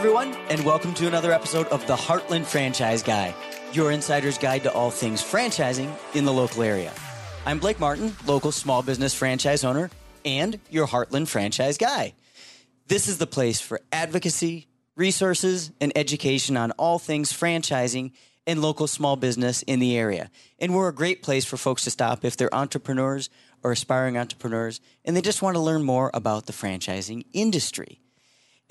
everyone, and welcome to another episode of the Heartland Franchise Guy, your insider's guide to all things franchising in the local area. I'm Blake Martin, local small business franchise owner, and your Heartland Franchise Guy. This is the place for advocacy, resources, and education on all things franchising and local small business in the area. And we're a great place for folks to stop if they're entrepreneurs or aspiring entrepreneurs and they just want to learn more about the franchising industry.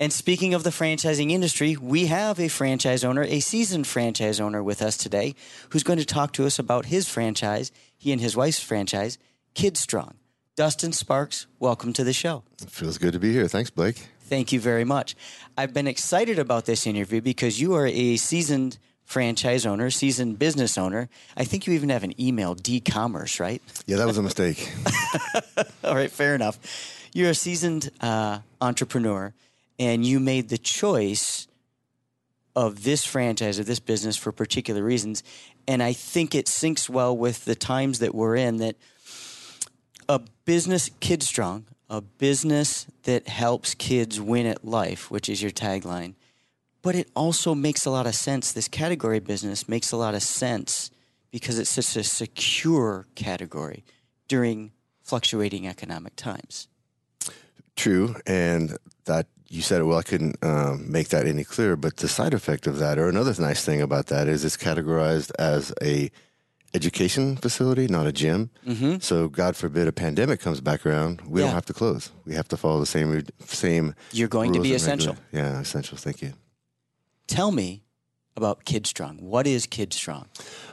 And speaking of the franchising industry, we have a franchise owner, a seasoned franchise owner with us today who's going to talk to us about his franchise, he and his wife's franchise, Kidstrong. Dustin Sparks, welcome to the show. It feels good to be here. Thanks, Blake. Thank you very much. I've been excited about this interview because you are a seasoned franchise owner, seasoned business owner. I think you even have an email, D-commerce, right? Yeah, that was a mistake. All right, fair enough. You're a seasoned uh, entrepreneur and you made the choice of this franchise of this business for particular reasons. And i think it syncs well with the times that we're in that a business kid strong a business that helps kids win at life which is your tagline but it also makes a lot of sense. This category business makes a lot of sense because it's such a secure category during fluctuating economic times. True, and that you said it well. I couldn't um, make that any clearer. But the side effect of that, or another nice thing about that, is it's categorized as a education facility, not a gym. Mm-hmm. So, God forbid, a pandemic comes back around, we Yeah. don't have to close. We have to follow the same same. You're going to be essential. regula- Yeah, essential. Thank you. Tell me about Kidstrong. What is Kidstrong?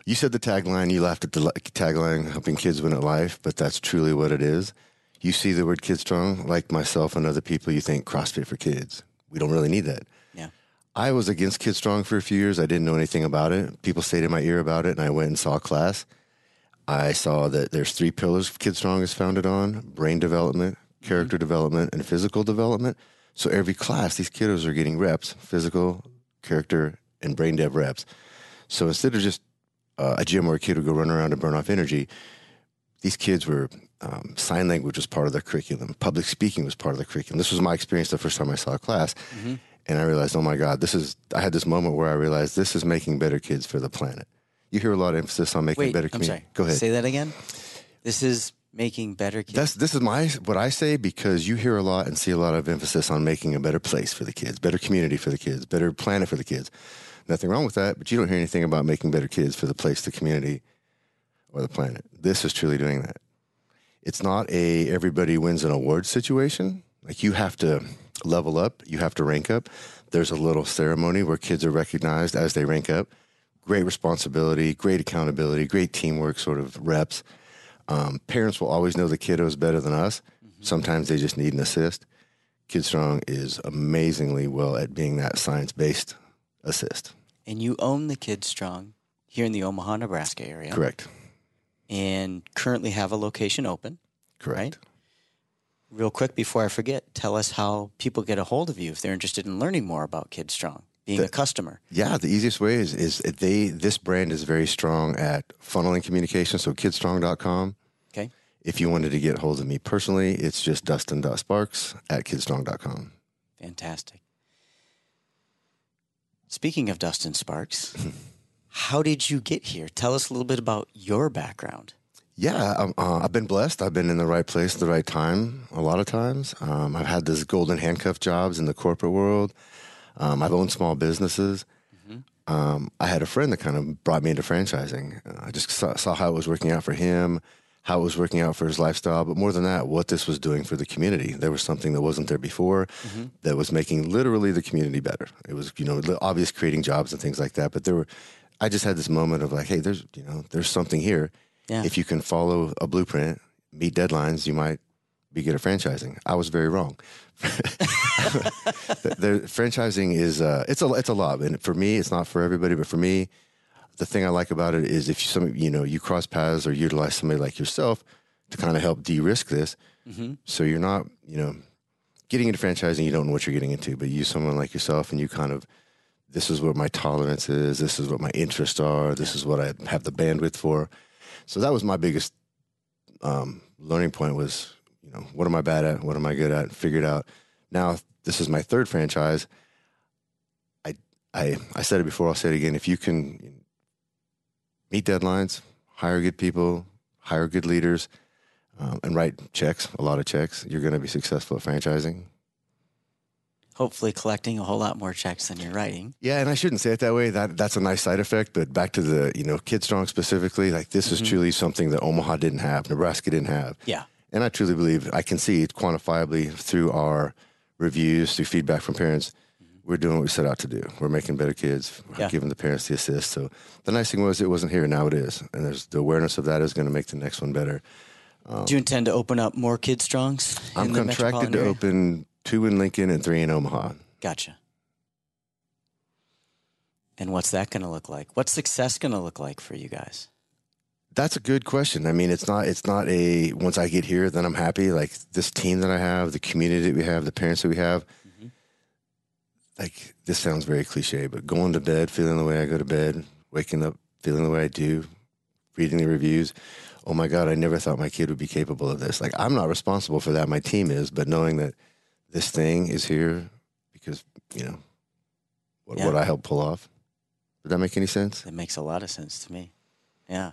You said the tagline. You laughed at the tagline, helping kids win at life, but that's truly what it is. You see the word kid strong, like myself and other people, you think CrossFit for kids. We don't really need that. Yeah. I was against Kid Strong for a few years. I didn't know anything about it. People stayed in my ear about it, and I went and saw a class. I saw that there's three pillars Kid Strong is founded on brain development, character development, and physical development. So every class, these kiddos are getting reps physical, character, and brain dev reps. So instead of just uh, a gym where a kid would go run around and burn off energy, these kids were um, sign language was part of their curriculum. Public speaking was part of the curriculum. This was my experience the first time I saw a class, and I realized, oh my God, this is. I had this moment where I realized this is making better kids for the planet. You hear a lot of emphasis on making Wait, better I'm community. sorry. Go ahead. Say that again. This is making better kids. That's this is my what I say because you hear a lot and see a lot of emphasis on making a better place for the kids, better community for the kids, better planet for the kids. Nothing wrong with that, but you don't hear anything about making better kids for the place, the community, or the planet. This is truly doing that. It's not a everybody wins an award situation. Like you have to level up, you have to rank up. There's a little ceremony where kids are recognized as they rank up. Great responsibility, great accountability, great teamwork sort of reps. Um, parents will always know the kiddos better than us. Sometimes they just need an assist. KidStrong is amazingly well at being that science based assist. and you own the Kidstrong here in the Omaha, Nebraska area. Correct. And currently have a location open. Correct. Right. Real quick before I forget, tell us how people get a hold of you if they're interested in learning more about Kidstrong, being a The- customer. Yeah, the easiest way is is they this brand is very strong at funneling communication. So kidstrong.com. Okay. If you wanted to get hold of me personally, it's just dustin.sparks at kidstrong.com. Fantastic. Speaking of Dustin Sparks, how did you get here? Tell us a little bit about your background. Yeah, um, uh, I've been blessed. I've been in the right place at the right time a lot of times. Um, I've had these golden handcuff jobs in the corporate world. Um, I've owned small businesses. Um, I had a friend that kind of brought me into franchising. Uh, I just saw, saw how it was working out for him, how it was working out for his lifestyle, but more than that, what this was doing for the community. There was something that wasn't there before that was making literally the community better. It was, you know, obvious creating jobs and things like that. But there were, I just had this moment of like, hey, there's, you know, there's something here. Yeah. If you can follow a blueprint, meet deadlines, you might be good at franchising. I was very wrong. the, the franchising is uh, it's a it's a lot, and for me, it's not for everybody. But for me, the thing I like about it is if you some you know you cross paths or utilize somebody like yourself to kind of help de-risk this, so you're not you know getting into franchising, you don't know what you're getting into, but you use someone like yourself, and you kind of this is what my tolerance is, this is what my interests are, this is what I have the bandwidth for. So that was my biggest um, learning point was, you know, what am I bad at? What am I good at? Figured out. Now this is my third franchise. I, I said it before, I'll say it again. If you can meet deadlines, hire good people, hire good leaders, um, and write checks, a lot of checks, you're going to be successful at franchising. Hopefully, collecting a whole lot more checks than you're writing. Yeah, and I shouldn't say it that way. That that's a nice side effect. But back to the you know Kidstrong specifically, like this is mm-hmm. truly something that Omaha didn't have, Nebraska didn't have. Yeah. And I truly believe I can see it quantifiably through our reviews, through feedback from parents. Mm-hmm. We're doing what we set out to do. We're making better kids. Yeah. giving the parents the assist. So the nice thing was it wasn't here. Now it is, and there's the awareness of that is going to make the next one better. Do you um, intend to open up more Kid Strongs? I'm contracted to open two in Lincoln and three in Omaha. Gotcha. And what's that going to look like? What's success going to look like for you guys? That's a good question. I mean, it's not it's not a once I get here then I'm happy. Like this team that I have, the community that we have, the parents that we have. Mm-hmm. Like this sounds very cliche, but going to bed feeling the way I go to bed, waking up feeling the way I do, reading the reviews. Oh my God, I never thought my kid would be capable of this. Like I'm not responsible for that. My team is, but knowing that this thing is here because you know what, Yeah. what I helped pull off. Did that make any sense? It makes a lot of sense to me. Yeah.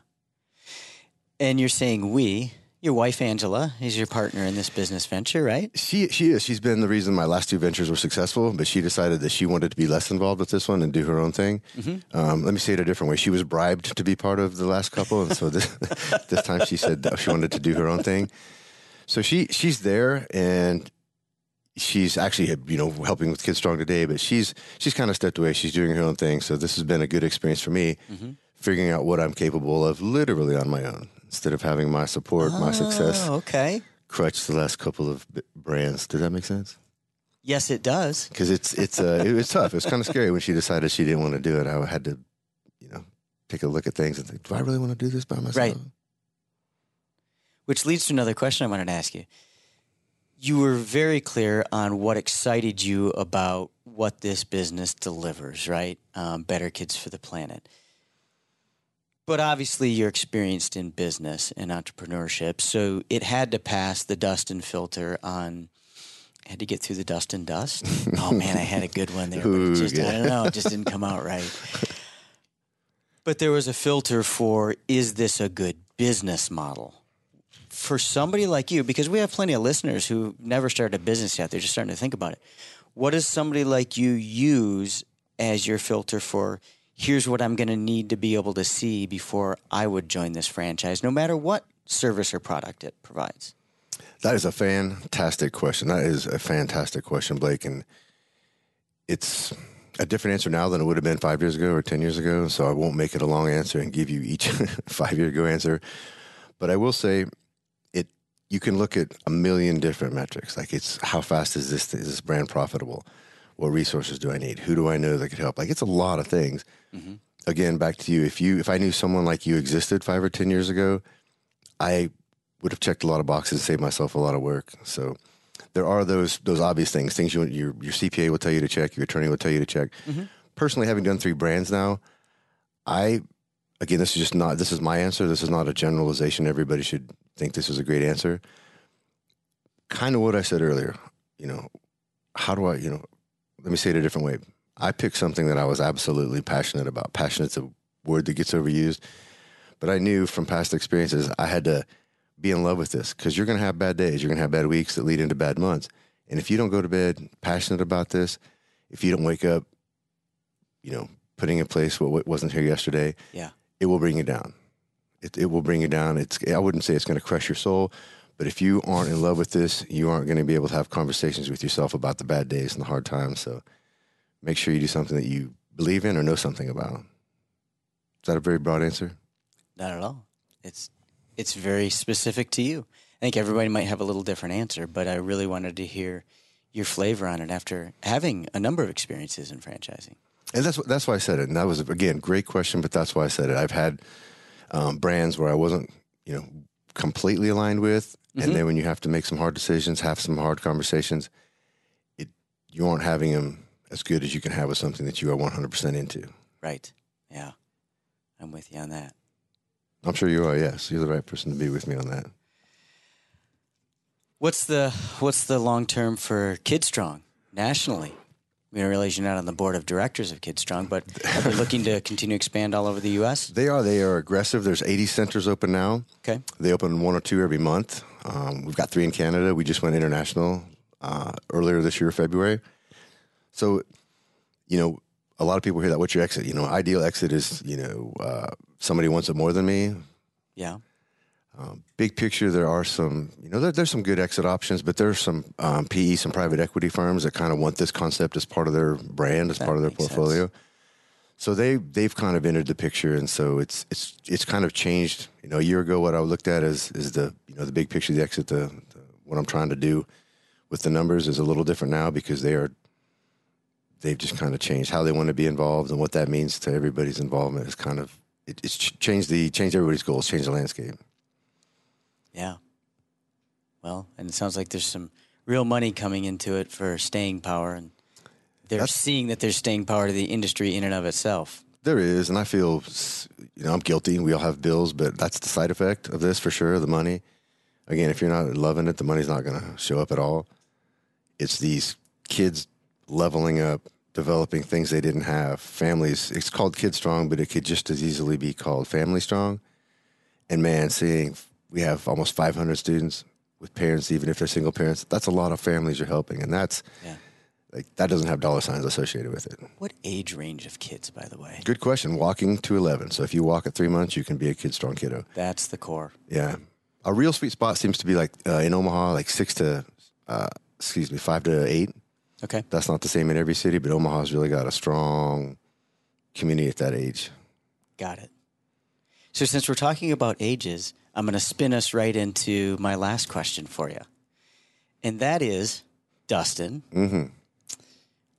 And you're saying we, your wife Angela is your partner in this business venture, right? She she is. She's been the reason my last two ventures were successful. But she decided that she wanted to be less involved with this one and do her own thing. Um, let me say it a different way. She was bribed to be part of the last couple, and so this this time she said that she wanted to do her own thing. So she she's there, and she's actually you know helping with Kids Strong today. But she's she's kind of stepped away. She's doing her own thing. So this has been a good experience for me, figuring out what I'm capable of literally on my own instead of having my support, my success Oh, okay. crutch the last couple of brands. Does that make sense? Yes, it does. Because it's it's uh, it was tough. It was kind of scary when she decided she didn't want to do it. I had to, you know, take a look at things and think, do I really want to do this by myself? Right. Which leads to another question I wanted to ask you. You were very clear on what excited you about what this business delivers, right? Um, better kids for the planet. But obviously, you're experienced in business and entrepreneurship, so it had to pass the dust and filter on. Had to get through the dust and dust. Oh man, I had a good one there, but it Ooh, just I don't know, it just didn't come out right. But there was a filter for is this a good business model? For somebody like you, because we have plenty of listeners who never started a business yet, they're just starting to think about it. What does somebody like you use as your filter for here's what I'm going to need to be able to see before I would join this franchise, no matter what service or product it provides? That is a fantastic question. That is a fantastic question, Blake, and it's a different answer now than it would have been five years ago or ten years ago. So I won't make it a long answer and give you each five year ago answer. But I will say, you can look at a million different metrics. Like it's how fast is this is this brand profitable? What resources do I need? Who do I know that could help? Like it's a lot of things. Mm-hmm. Again, back to you. If you if I knew someone like you existed five or ten years ago, I would have checked a lot of boxes, saved myself a lot of work. So there are those those obvious things, things you your your CPA will tell you to check, your attorney will tell you to check. Mm-hmm. Personally, having done three brands now, I again this is just not this is my answer. This is not a generalization. Everybody should think this is a great answer. Kind of what I said earlier. You know, how do I? You know, let me say it a different way. I picked something that I was absolutely passionate about. Passionate's a word that gets overused, but I knew from past experiences I had to be in love with this because you're going to have bad days. You're going to have bad weeks that lead into bad months. And if you don't go to bed passionate about this, if you don't wake up, you know, putting in place what, what wasn't here yesterday, Yeah. it will bring you down. It, it will bring you down. It's I wouldn't say it's going to crush your soul, but if you aren't in love with this, you aren't going to be able to have conversations with yourself about the bad days and the hard times. So make sure you do something that you believe in or know something about. Is that a very broad answer? Not at all. It's it's very specific to you. I think everybody might have a little different answer, but I really wanted to hear your flavor on it after having a number of experiences in franchising. And that's that's why I said it. And that was again great question, but that's why I said it. I've had um, brands where I wasn't, you know, completely aligned with, and then when you have to make some hard decisions, have some hard conversations, it you aren't having them as good as you can have with something that you are one hundred percent into. Right. Yeah. I'm with you on that. I'm sure you are. Yes, you're the right person to be with me on that. What's the what's the long term for Kid Strong nationally? We realize you're not on the board of directors of Kids Strong, but are they looking to continue to expand all over the U.S.? They are. They are aggressive. There's 80 centers open now. Okay. They open one or two every month. Um, we've got three in Canada. We just went international uh, earlier this year, February. So, you know, a lot of people hear that. What's your exit? You know, ideal exit is you know uh, somebody wants it more than me. Yeah. Um, big picture, there are some, you know, there, there's some good exit options, but there's some um, PE, some private equity firms that kind of want this concept as part of their brand, as That part of their portfolio. sense. So they they've kind of entered the picture, and so it's it's it's kind of changed. You know, a year ago, what I looked at is is the you know the big picture, the exit, the, the what I'm trying to do with the numbers is a little different now because they are they've just kind of changed how they want to be involved and what that means to everybody's involvement is kind of it, it's changed the changed everybody's goals, changed the landscape. Yeah. Well, and it sounds like there's some real money coming into it for staying power, and they're That's- seeing that there's staying power to the industry in and of itself. There is, and I feel, you know, I'm guilty. We all have bills, but that's the side effect of this for sure. The money. Again, if you're not loving it, the money's not going to show up at all. It's these kids leveling up, developing things they didn't have. Families. It's called Kid Strong, but it could just as easily be called Family Strong. And man, seeing we have almost 500 students with parents, even if they're single parents, that's a lot of families you're helping, and that's Yeah. like that doesn't have dollar signs associated with it. What age range of kids, by the way? Good question. Walking to 11. So if you walk at three months, you can be a kid strong kiddo. That's the core. Yeah. A real sweet spot seems to be like uh, in Omaha, like six to, uh, excuse me, five to eight. Okay. That's not the same in every city, but Omaha's really got a strong community at that age. Got it. So, since we're talking about ages, I'm going to spin us right into my last question for you. And that is Dustin, Mm-hmm.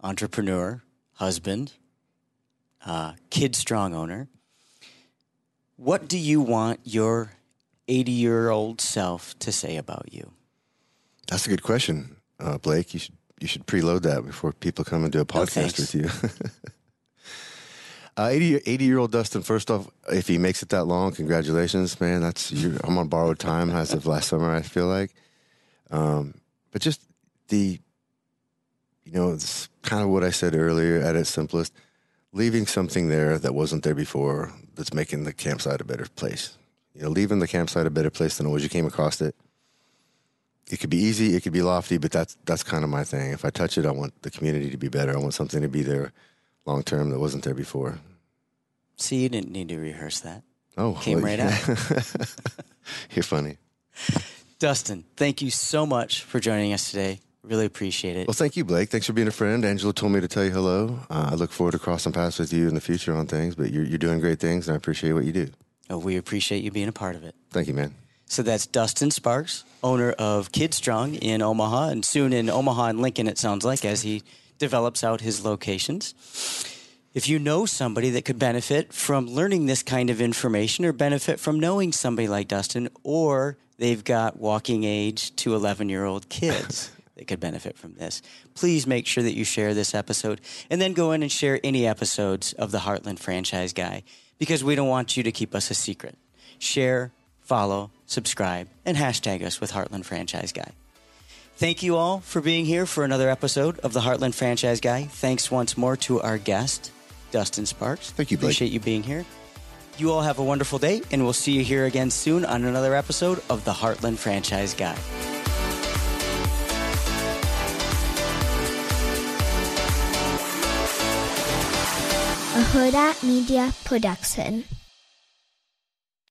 entrepreneur, husband, uh, Kid Strong owner. What do you want your 80 year old self to say about you? That's a good question, uh, Blake. You should you should preload that before people come and do a podcast thanks. with you. uh, 80, 80 year old Dustin. First off, if he makes it that long, congratulations, man. That's. I'm on borrowed time as of last summer. I feel like, um, but just the, you know, it's kind of what I said earlier at its simplest. Leaving something there that wasn't there before that's making the campsite a better place. You know, leaving the campsite a better place than it was you came across it it could be easy, it could be lofty, but that's that's kind of my thing. If I touch it, I want the community to be better. I want something to be there long term that wasn't there before. See, you didn't need to rehearse that. Oh, Came right out. You're funny. Dustin, thank you so much for joining us today. Really appreciate it. Well, thank you, Blake. Thanks for being a friend. Angela told me to tell you hello. Uh, I look forward to crossing paths with you in the future on things. But you're you're doing great things, and I appreciate what you do. Oh, we appreciate you being a part of it. Thank you, man. So that's Dustin Sparks, owner of Kid Strong in Omaha, and soon in Omaha and Lincoln, it sounds like, as he develops out his locations. If you know somebody that could benefit from learning this kind of information or benefit from knowing somebody like Dustin, or they've got walking age to 11 year old kids that could benefit from this, please make sure that you share this episode and then go in and share any episodes of the Heartland Franchise Guy because we don't want you to keep us a secret. Share, follow, subscribe, and hashtag us with Heartland Franchise Guy. Thank you all for being here for another episode of the Heartland Franchise Guy. Thanks once more to our guest, Dustin Sparks. Thank you, Blake. Appreciate you being here. You all have a wonderful day, and we'll see you here again soon on another episode of the Heartland Franchise Guy. a Hurrdat Media Production.